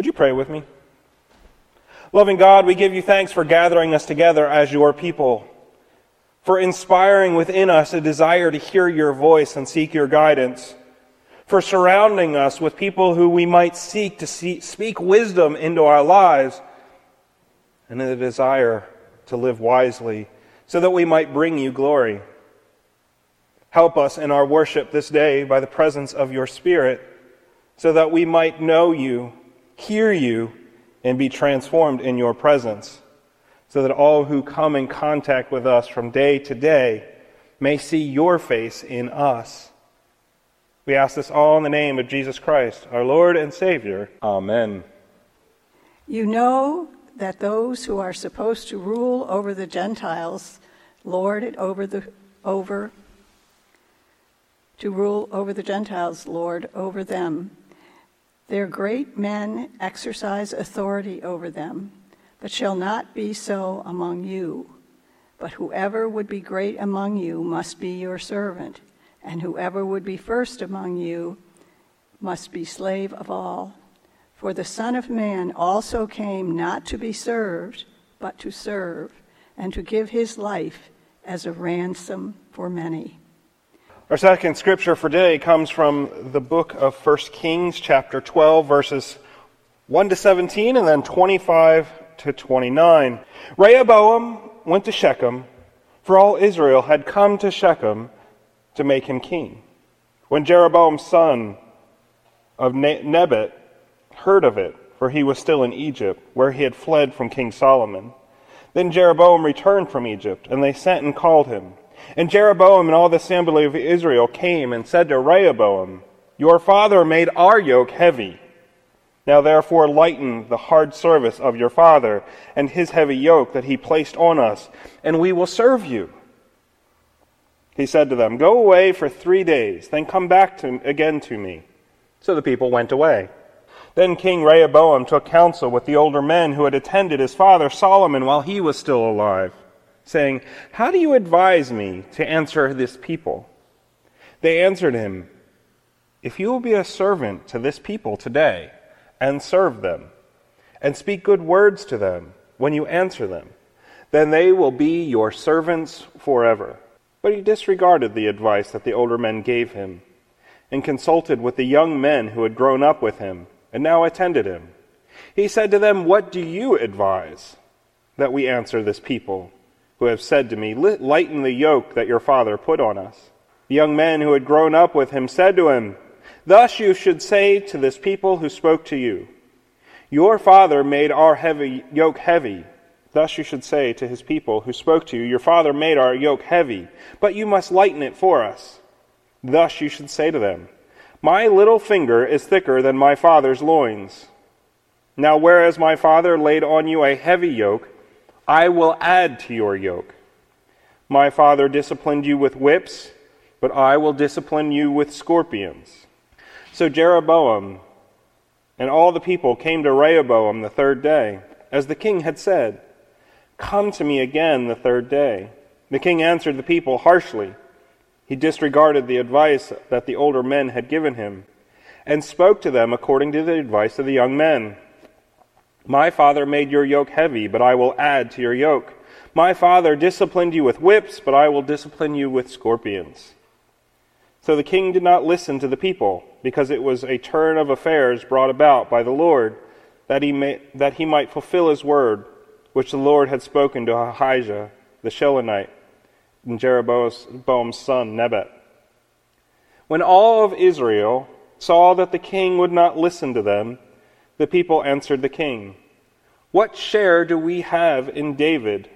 Would you pray with me? Loving God, we give you thanks for gathering us together as your people, for inspiring within us a desire to hear your voice and seek your guidance, for surrounding us with people who we might seek to see, speak wisdom into our lives, and a desire to live wisely so that we might bring you glory. Help us in our worship this day by the presence of your Spirit so that we might know you, hear you, and be transformed in your presence, so that all who come in contact with us from day to day may see your face in us. We ask this all in the name of Jesus Christ, our Lord and Savior. Amen. You know that those who are supposed to rule over the Gentiles lord it over the over to rule over the Gentiles lord over them their great men exercise authority over them, but shall not be so among you. But whoever would be great among you must be your servant, and whoever would be first among you must be slave of all. For the Son of Man also came not to be served, but to serve, and to give his life as a ransom for many. Our second scripture for today comes from the book of 1 Kings, chapter 12, verses 1 to 17, and then 25 to 29. Rehoboam went to Shechem, for all Israel had come to Shechem to make him king. When Jeroboam, son of Nebat, heard of it, for he was still in Egypt, where he had fled from King Solomon, then Jeroboam returned from Egypt, and they sent and called him. And Jeroboam and all the assembly of Israel came and said to Rehoboam, Your father made our yoke heavy. Now therefore lighten the hard service of your father and his heavy yoke that he placed on us, and we will serve you. He said to them, Go away for three days, then come back to, again to me. So the people went away. Then King Rehoboam took counsel with the older men who had attended his father Solomon while he was still alive saying, How do you advise me to answer this people? They answered him, If you will be a servant to this people today and serve them, and speak good words to them when you answer them, then they will be your servants forever. But he disregarded the advice that the older men gave him, and consulted with the young men who had grown up with him and now attended him. He said to them, What do you advise that we answer this people? Who have said to me, Lighten the yoke that your father put on us. The young men who had grown up with him said to him, Thus you should say to this people who spoke to you, Your father made our heavy yoke heavy. Thus you should say to his people who spoke to you, Your father made our yoke heavy, but you must lighten it for us. Thus you should say to them, My little finger is thicker than my father's loins. Now, whereas my father laid on you a heavy yoke, I will add to your yoke. My father disciplined you with whips, but I will discipline you with scorpions. So Jeroboam and all the people came to Rehoboam the third day, as the king had said, Come to me again the third day. The king answered the people harshly. He disregarded the advice that the older men had given him, and spoke to them according to the advice of the young men. My father made your yoke heavy, but I will add to your yoke. My father disciplined you with whips, but I will discipline you with scorpions. So the king did not listen to the people, because it was a turn of affairs brought about by the Lord, that he, may, that he might fulfill his word, which the Lord had spoken to Ahijah the Shilonite and Jeroboam's son Nebat. When all of Israel saw that the king would not listen to them, the people answered the king, What share do we have in David?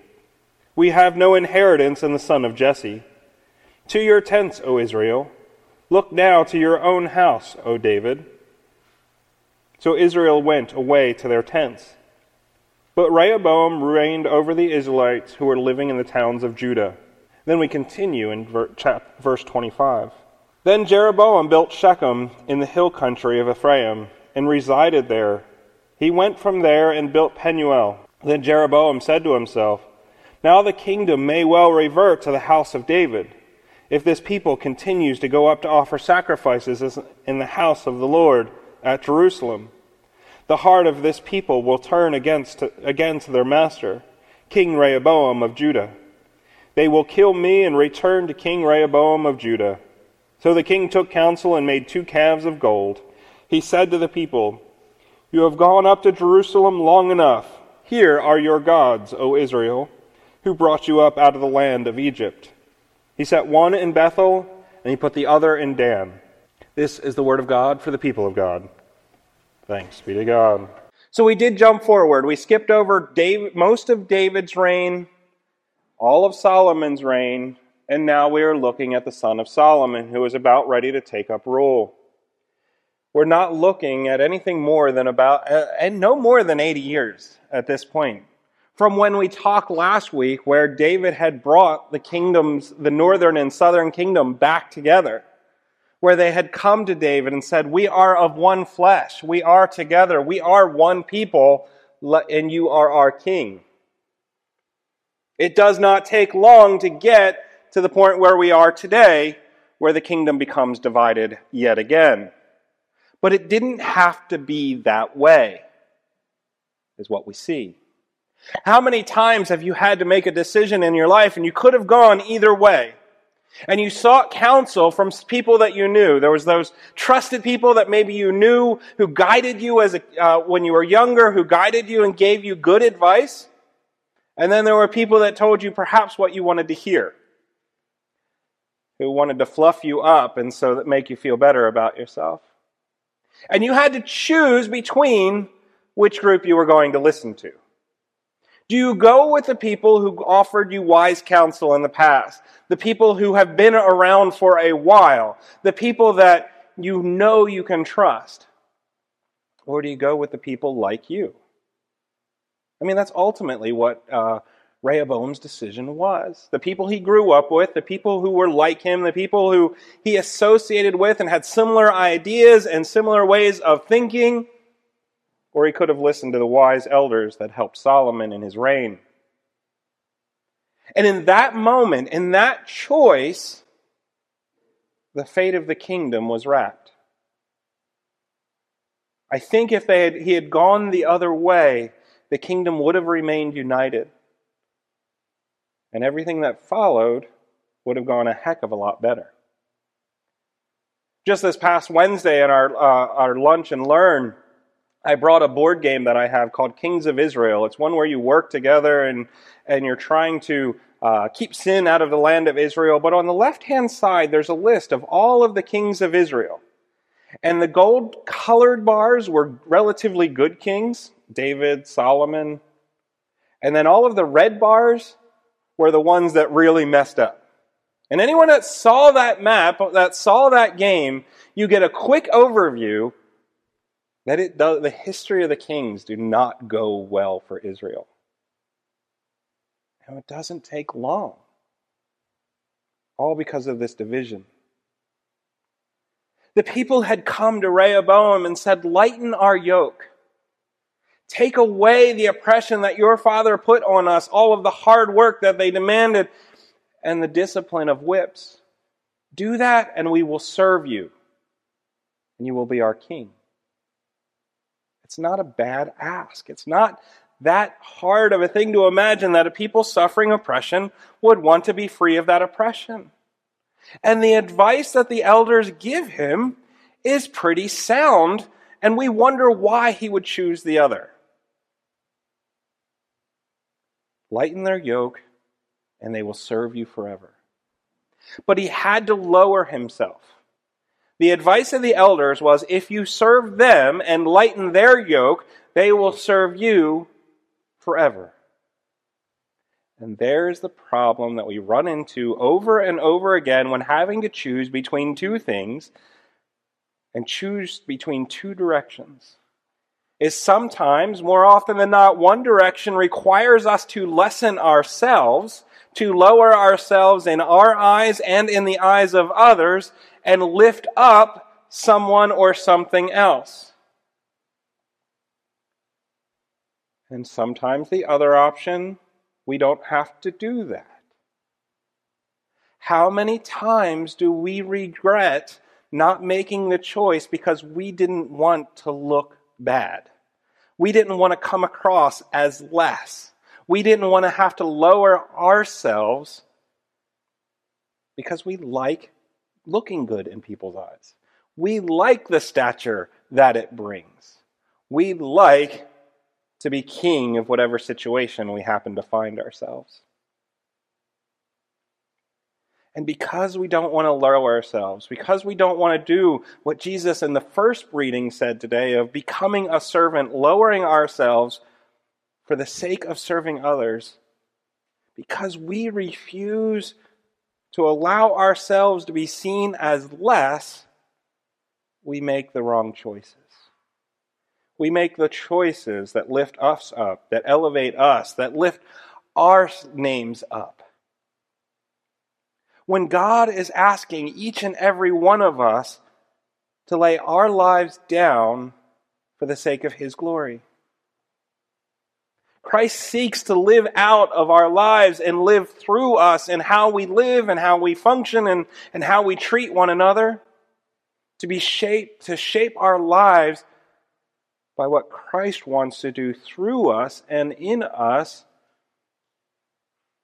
We have no inheritance in the son of Jesse. To your tents, O Israel. Look now to your own house, O David. So Israel went away to their tents. But Rehoboam reigned over the Israelites who were living in the towns of Judah. Then we continue in verse 25. Then Jeroboam built Shechem in the hill country of Ephraim and resided there. He went from there and built Penuel. Then Jeroboam said to himself, Now the kingdom may well revert to the house of David, if this people continues to go up to offer sacrifices in the house of the Lord at Jerusalem. the heart of this people will turn against, again to their master, King Rehoboam of Judah. They will kill me and return to King Rehoboam of Judah. So the king took counsel and made two calves of gold. He said to the people, You have gone up to Jerusalem long enough. Here are your gods, O Israel, who brought you up out of the land of Egypt. He set one in Bethel, and he put the other in Dan. This is the word of God for the people of God. Thanks be to God. So we did jump forward. We skipped over David, most of David's reign, all of Solomon's reign, and now we are looking at the son of Solomon who is about ready to take up rule. We're not looking at anything more than about, uh, and no more than 80 years at this point. From when we talked last week, where David had brought the kingdoms, the northern and southern kingdom, back together where they had come to David and said, We are of one flesh. We are together. We are one people, and you are our king. It does not take long to get to the point where we are today, where the kingdom becomes divided yet again. But it didn't have to be that way, is what we see. How many times have you had to make a decision in your life and you could have gone either way? And you sought counsel from people that you knew. There was those trusted people that maybe you knew who guided you as a, uh, when you were younger, who guided you and gave you good advice. And then there were people that told you perhaps what you wanted to hear, who wanted to fluff you up and so that make you feel better about yourself. And you had to choose between which group you were going to listen to. Do you go with the people who offered you wise counsel in the past? The people who have been around for a while? The people that you know you can trust? Or do you go with the people like you? I mean, that's ultimately what uh, Rehoboam's decision was. The people he grew up with, the people who were like him, the people who he associated with and had similar ideas and similar ways of thinking or he could have listened to the wise elders that helped Solomon in his reign. And in that moment, in that choice, the fate of the kingdom was wrapped. I think if they had, he had gone the other way, the kingdom would have remained united. And everything that followed would have gone a heck of a lot better. Just this past Wednesday at our, uh, our lunch and learn, I brought a board game that I have called Kings of Israel. It's one where you work together and, and you're trying to uh, keep sin out of the land of Israel. But on the left hand side, there's a list of all of the kings of Israel. And the gold colored bars were relatively good kings David, Solomon. And then all of the red bars were the ones that really messed up. And anyone that saw that map, that saw that game, you get a quick overview that it does, the history of the kings do not go well for Israel. And it doesn't take long. All because of this division. The people had come to Rehoboam and said, Lighten our yoke. Take away the oppression that your father put on us, all of the hard work that they demanded, and the discipline of whips. Do that, and we will serve you, and you will be our king. It's not a bad ask. It's not that hard of a thing to imagine that a people suffering oppression would want to be free of that oppression. And the advice that the elders give him is pretty sound, and we wonder why he would choose the other. Lighten their yoke, and they will serve you forever. But he had to lower himself. The advice of the elders was if you serve them and lighten their yoke, they will serve you forever. And there's the problem that we run into over and over again when having to choose between two things and choose between two directions. Is sometimes, more often than not, one direction requires us to lessen ourselves, to lower ourselves in our eyes and in the eyes of others, and lift up someone or something else. And sometimes the other option, we don't have to do that. How many times do we regret not making the choice because we didn't want to look bad? We didn't want to come across as less. We didn't want to have to lower ourselves because we like looking good in people's eyes. We like the stature that it brings. We like to be king of whatever situation we happen to find ourselves. And because we don't want to lower ourselves, because we don't want to do what Jesus in the first reading said today of becoming a servant, lowering ourselves for the sake of serving others, because we refuse to allow ourselves to be seen as less, we make the wrong choices. We make the choices that lift us up, that elevate us, that lift our names up. When God is asking each and every one of us to lay our lives down for the sake of His glory. Christ seeks to live out of our lives and live through us in how we live and how we function and, and how we treat one another. To be shaped, to shape our lives by what Christ wants to do through us and in us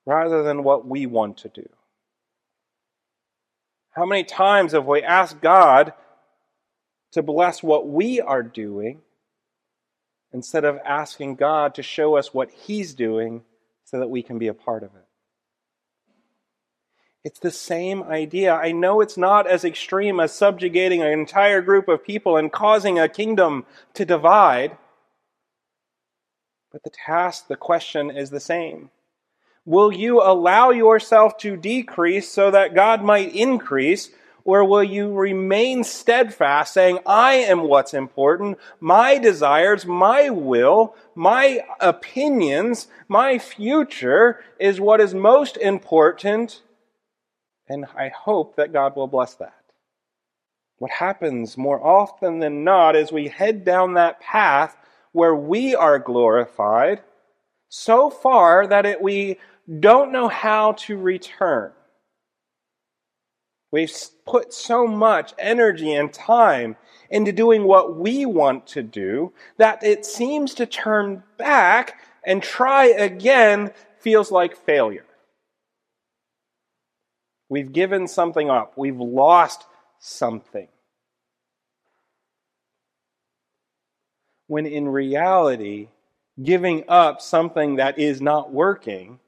rather than what we want to do. How many times have we asked God to bless what we are doing instead of asking God to show us what He's doing so that we can be a part of it. It's the same idea. I know it's not as extreme as subjugating an entire group of people and causing a kingdom to divide. But the task, the question is the same. Will you allow yourself to decrease so that God might increase? Or will you remain steadfast, saying, I am what's important, my desires, my will, my opinions, my future is what is most important, and I hope that God will bless that. What happens more often than not is we head down that path where we are glorified so far that it, we don't know how to return. We've put so much energy and time into doing what we want to do that it seems to turn back and try again feels like failure. We've given something up. We've lost something. When in reality, giving up something that is not working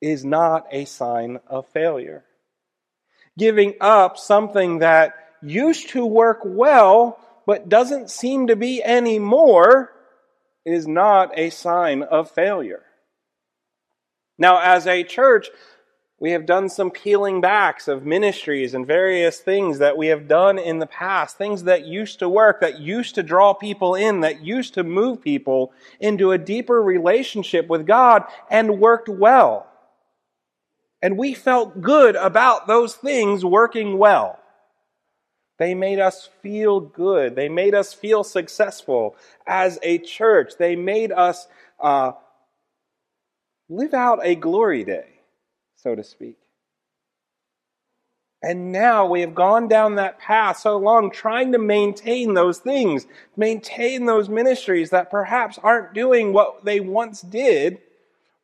is not a sign of failure giving up something that used to work well but doesn't seem to be anymore is not a sign of failure. Now, as a church, we have done some peeling backs of ministries and various things that we have done in the past, things that used to work, that used to draw people in, that used to move people into a deeper relationship with God and worked well. And we felt good about those things working well. They made us feel good. They made us feel successful as a church. They made us uh, live out a glory day, so to speak. And now we have gone down that path so long trying to maintain those things, maintain those ministries that perhaps aren't doing what they once did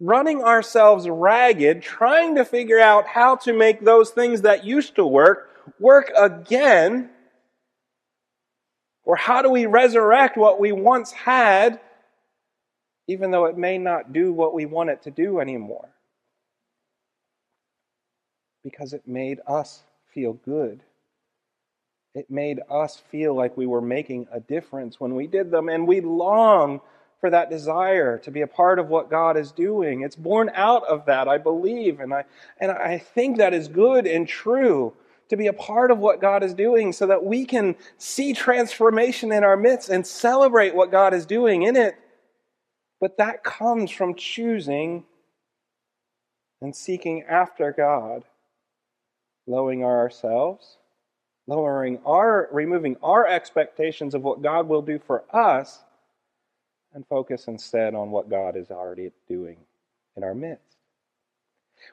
running ourselves ragged, trying to figure out how to make those things that used to work work again? Or how do we resurrect what we once had, even though it may not do what we want it to do anymore? Because it made us feel good. It made us feel like we were making a difference when we did them, and we long for that desire to be a part of what God is doing. It's born out of that, I believe, and I and I think that is good and true to be a part of what God is doing so that we can see transformation in our midst and celebrate what God is doing in it. But that comes from choosing and seeking after God, lowering ourselves, lowering our removing our expectations of what God will do for us and focus instead on what God is already doing in our midst.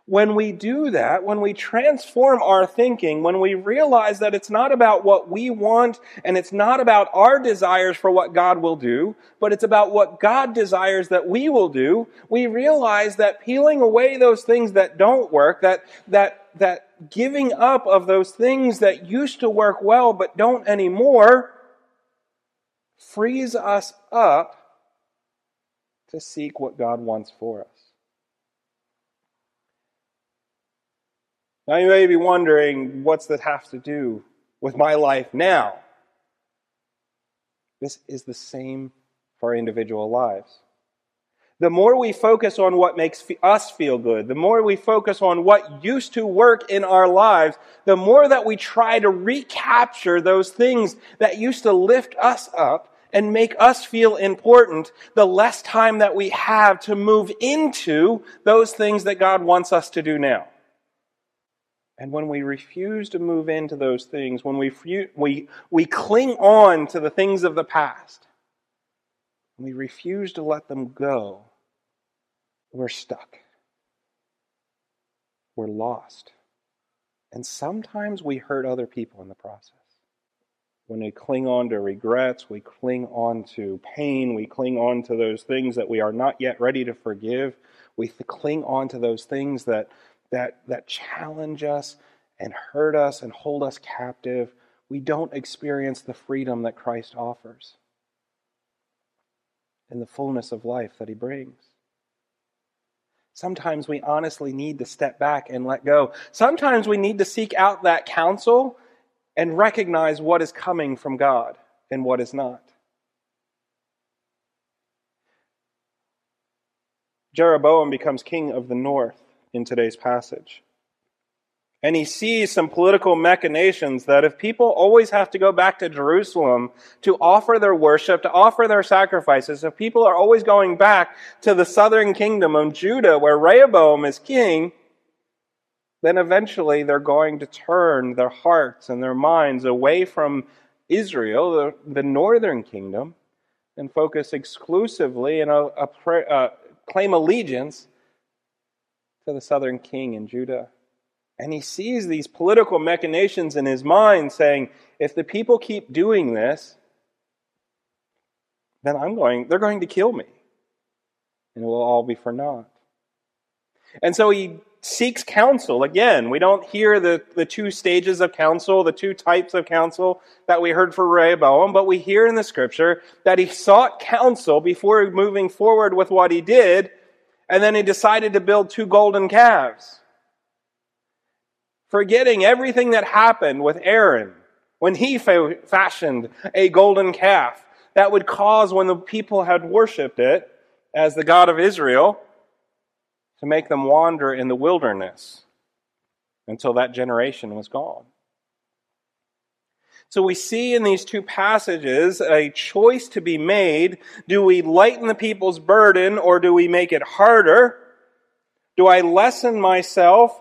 When we do that, when we transform our thinking, when we realize that it's not about what we want and it's not about our desires for what God will do, but it's about what God desires that we will do, we realize that peeling away those things that don't work, that, that, that giving up of those things that used to work well but don't anymore, frees us up to seek what God wants for us. Now you may be wondering, what's that have to do with my life now? This is the same for our individual lives. The more we focus on what makes us feel good, the more we focus on what used to work in our lives, the more that we try to recapture those things that used to lift us up and make us feel important, the less time that we have to move into those things that God wants us to do now. And when we refuse to move into those things, when we, we, we cling on to the things of the past, and we refuse to let them go, we're stuck. We're lost. And sometimes we hurt other people in the process. When we cling on to regrets, we cling on to pain, we cling on to those things that we are not yet ready to forgive, we cling on to those things that that, that challenge us and hurt us and hold us captive, we don't experience the freedom that Christ offers and the fullness of life that he brings. Sometimes we honestly need to step back and let go. Sometimes we need to seek out that counsel and recognize what is coming from God and what is not. Jeroboam becomes king of the north in today's passage. And he sees some political machinations that if people always have to go back to Jerusalem to offer their worship, to offer their sacrifices, if people are always going back to the southern kingdom of Judah where Rehoboam is king, then eventually they're going to turn their hearts and their minds away from Israel, the, the northern kingdom, and focus exclusively and a, a, uh, claim allegiance to the southern king in Judah. And he sees these political machinations in his mind saying, if the people keep doing this, then I'm going, they're going to kill me. And it will all be for naught. And so he seeks counsel. Again, we don't hear the, the two stages of counsel, the two types of counsel that we heard for Rehoboam, but we hear in the scripture that he sought counsel before moving forward with what he did and then he decided to build two golden calves. Forgetting everything that happened with Aaron when he fa- fashioned a golden calf that would cause, when the people had worshiped it as the God of Israel, to make them wander in the wilderness until that generation was gone. So we see in these two passages a choice to be made. Do we lighten the people's burden or do we make it harder? Do I lessen myself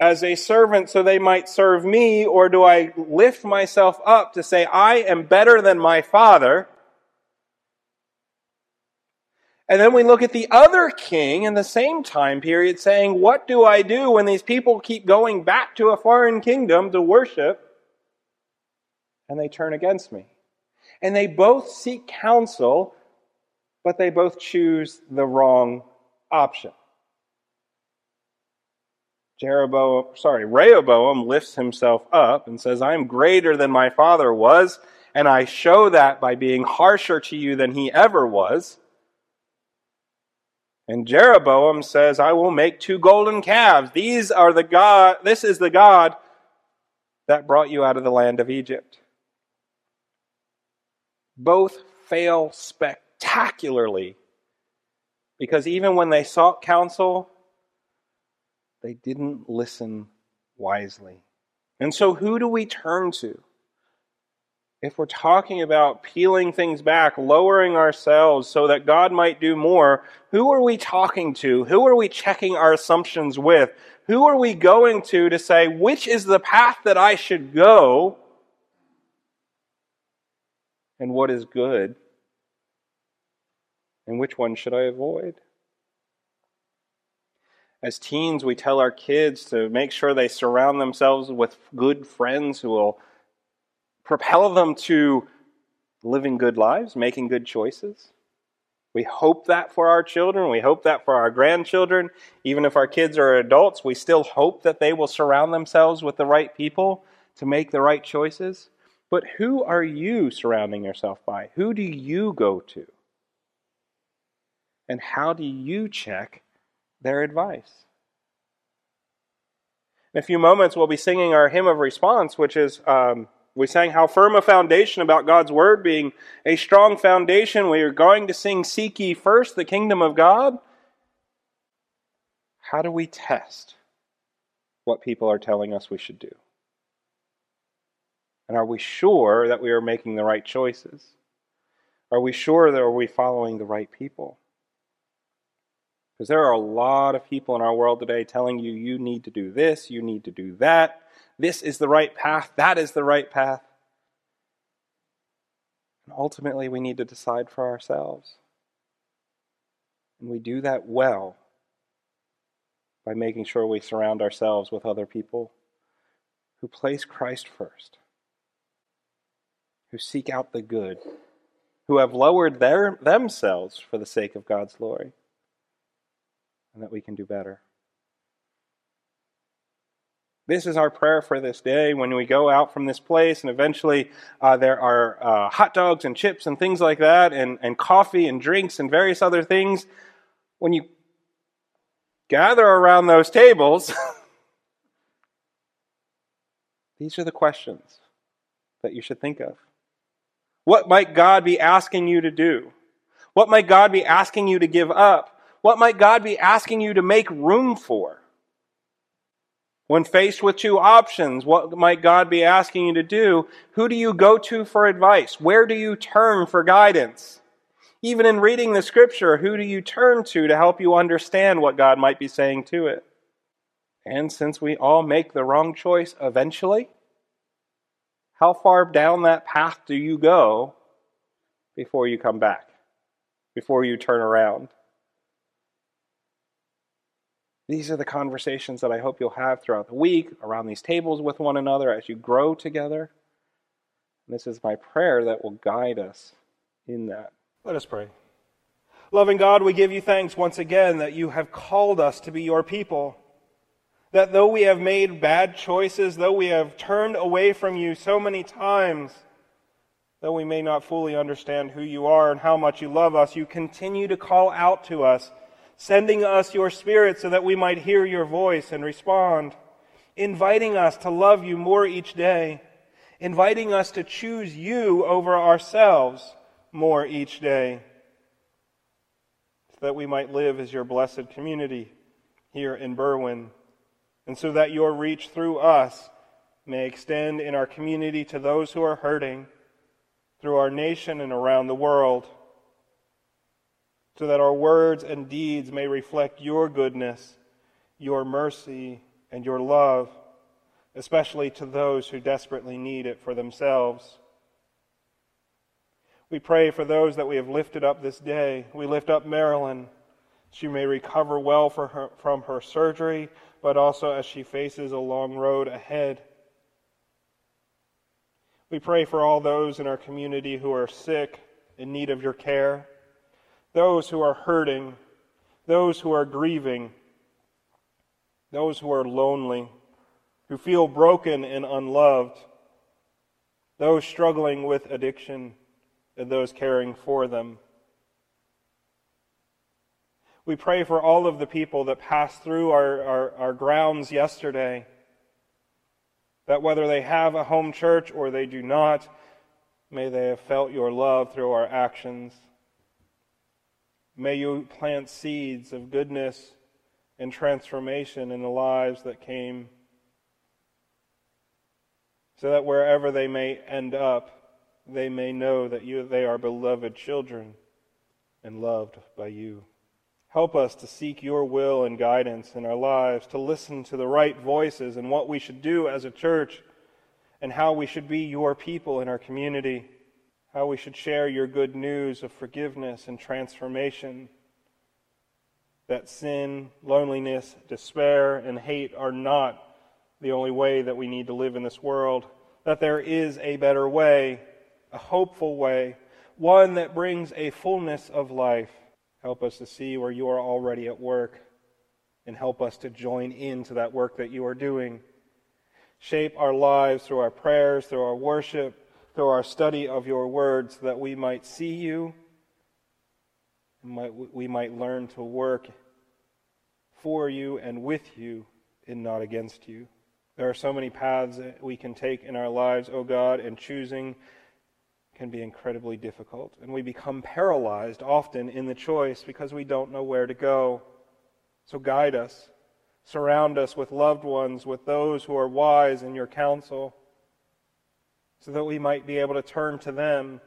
as a servant so they might serve me or do I lift myself up to say I am better than my father? And then we look at the other king in the same time period saying, What do I do when these people keep going back to a foreign kingdom to worship? and they turn against me. And they both seek counsel, but they both choose the wrong option. Jeroboam, sorry, Rehoboam lifts himself up and says, I am greater than my father was, and I show that by being harsher to you than he ever was. And Jeroboam says, I will make two golden calves. These are the God, this is the God that brought you out of the land of Egypt both fail spectacularly because even when they sought counsel, they didn't listen wisely. And so, who do we turn to? If we're talking about peeling things back, lowering ourselves so that God might do more, who are we talking to? Who are we checking our assumptions with? Who are we going to to say, which is the path that I should go and what is good, and which one should I avoid? As teens, we tell our kids to make sure they surround themselves with good friends who will propel them to living good lives, making good choices. We hope that for our children. We hope that for our grandchildren. Even if our kids are adults, we still hope that they will surround themselves with the right people to make the right choices. But who are you surrounding yourself by? Who do you go to? And how do you check their advice? In a few moments, we'll be singing our hymn of response, which is um, we sang how firm a foundation about God's word being a strong foundation. We are going to sing Seek ye first the kingdom of God. How do we test what people are telling us we should do? And are we sure that we are making the right choices? Are we sure that are we following the right people? Because there are a lot of people in our world today telling you you need to do this, you need to do that. This is the right path, that is the right path. And ultimately, we need to decide for ourselves. And we do that well by making sure we surround ourselves with other people who place Christ first, who seek out the good, who have lowered their, themselves for the sake of God's glory, and that we can do better. This is our prayer for this day when we go out from this place, and eventually uh, there are uh, hot dogs and chips and things like that, and, and coffee and drinks and various other things. When you gather around those tables, these are the questions that you should think of. What might God be asking you to do? What might God be asking you to give up? What might God be asking you to make room for? When faced with two options, what might God be asking you to do? Who do you go to for advice? Where do you turn for guidance? Even in reading the scripture, who do you turn to to help you understand what God might be saying to it? And since we all make the wrong choice eventually, how far down that path do you go before you come back, before you turn around? These are the conversations that I hope you'll have throughout the week around these tables with one another as you grow together. And this is my prayer that will guide us in that. Let us pray. Loving God, we give you thanks once again that you have called us to be your people. That though we have made bad choices, though we have turned away from you so many times, though we may not fully understand who you are and how much you love us, you continue to call out to us sending us your Spirit so that we might hear your voice and respond, inviting us to love you more each day, inviting us to choose you over ourselves more each day, so that we might live as your blessed community here in Berwyn, and so that your reach through us may extend in our community to those who are hurting, through our nation and around the world so that our words and deeds may reflect your goodness, your mercy, and your love, especially to those who desperately need it for themselves. We pray for those that we have lifted up this day. We lift up Marilyn. She may recover well her, from her surgery, but also as she faces a long road ahead. We pray for all those in our community who are sick, in need of your care those who are hurting, those who are grieving, those who are lonely, who feel broken and unloved, those struggling with addiction, and those caring for them. We pray for all of the people that passed through our, our, our, grounds yesterday, that whether they have a home church or they do not, may they have felt your love through our actions. May you plant seeds of goodness and transformation in the lives that came, so that wherever they may end up, they may know that you, they are beloved children and loved by you. Help us to seek your will and guidance in our lives, to listen to the right voices and what we should do as a church, and how we should be your people in our community how we should share your good news of forgiveness and transformation that sin, loneliness, despair, and hate are not the only way that we need to live in this world, that there is a better way, a hopeful way, one that brings a fullness of life. Help us to see where you are already at work and help us to join into that work that you are doing. Shape our lives through our prayers, through our worship, through our study of your words, that we might see you and might, we might learn to work for you and with you and not against you. There are so many paths that we can take in our lives, O oh God, and choosing can be incredibly difficult. And we become paralyzed often in the choice because we don't know where to go. So guide us. Surround us with loved ones, with those who are wise in your counsel, so that we might be able to turn to them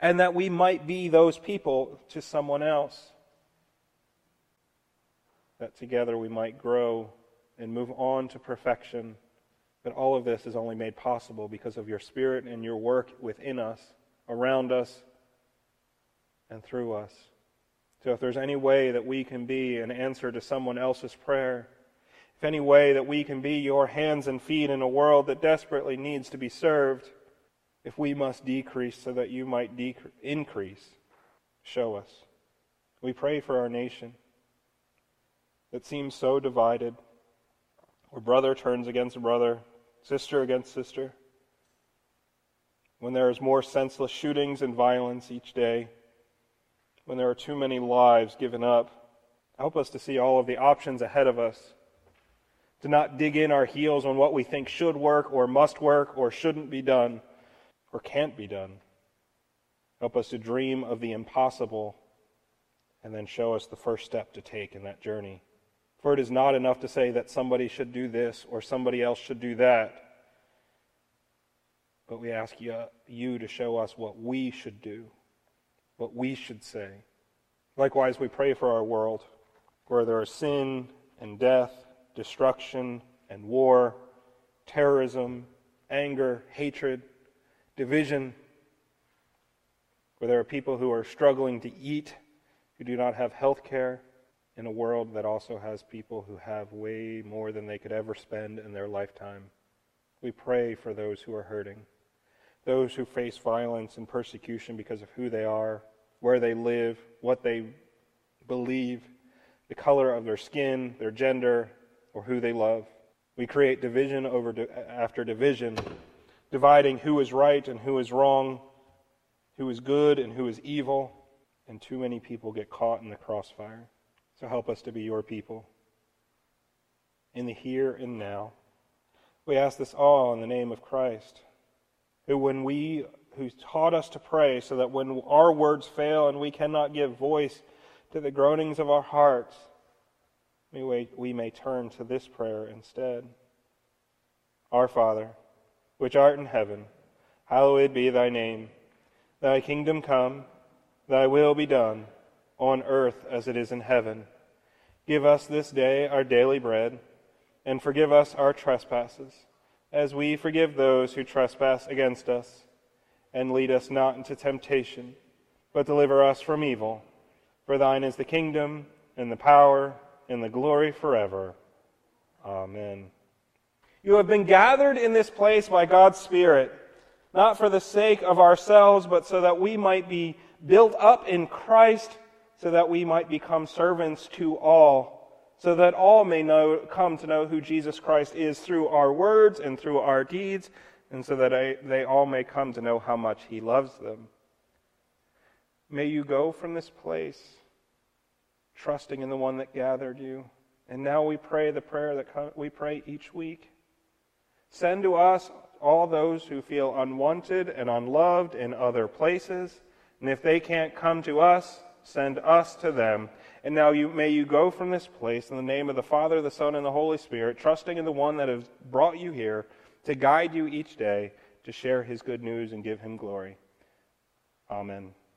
and that we might be those people to someone else. That together we might grow and move on to perfection. But all of this is only made possible because of your Spirit and your work within us, around us, and through us. So if there's any way that we can be an answer to someone else's prayer, if any way that we can be your hands and feet in a world that desperately needs to be served, if we must decrease so that you might increase, show us. We pray for our nation that seems so divided where brother turns against brother, sister against sister, when there is more senseless shootings and violence each day, when there are too many lives given up. Help us to see all of the options ahead of us, to not dig in our heels on what we think should work or must work or shouldn't be done or can't be done. Help us to dream of the impossible and then show us the first step to take in that journey. For it is not enough to say that somebody should do this or somebody else should do that. But we ask you, you to show us what we should do, what we should say. Likewise, we pray for our world, where there are sin and death, destruction and war, terrorism, anger, hatred, division, where there are people who are struggling to eat, who do not have health care in a world that also has people who have way more than they could ever spend in their lifetime. We pray for those who are hurting, those who face violence and persecution because of who they are, where they live, what they believe, the color of their skin, their gender, or who they love. We create division over after division, dividing who is right and who is wrong, who is good and who is evil, and too many people get caught in the crossfire. So help us to be your people in the here and now. We ask this all in the name of Christ, who when we who taught us to pray so that when our words fail and we cannot give voice to the groanings of our hearts, we, we may turn to this prayer instead. Our Father, which art in heaven, hallowed be thy name. Thy kingdom come, thy will be done on earth as it is in heaven. Give us this day our daily bread, and forgive us our trespasses, as we forgive those who trespass against us. And lead us not into temptation, but deliver us from evil. For thine is the kingdom, and the power, and the glory forever. Amen. You have been gathered in this place by God's Spirit, not for the sake of ourselves, but so that we might be built up in Christ so that we might become servants to all, so that all may know, come to know who Jesus Christ is through our words and through our deeds, and so that they all may come to know how much He loves them. May you go from this place trusting in the one that gathered you. And now we pray the prayer that we pray each week. Send to us all those who feel unwanted and unloved in other places. And if they can't come to us, send us to them. And now you, may you go from this place in the name of the Father, the Son, and the Holy Spirit, trusting in the one that has brought you here to guide you each day to share his good news and give him glory. Amen.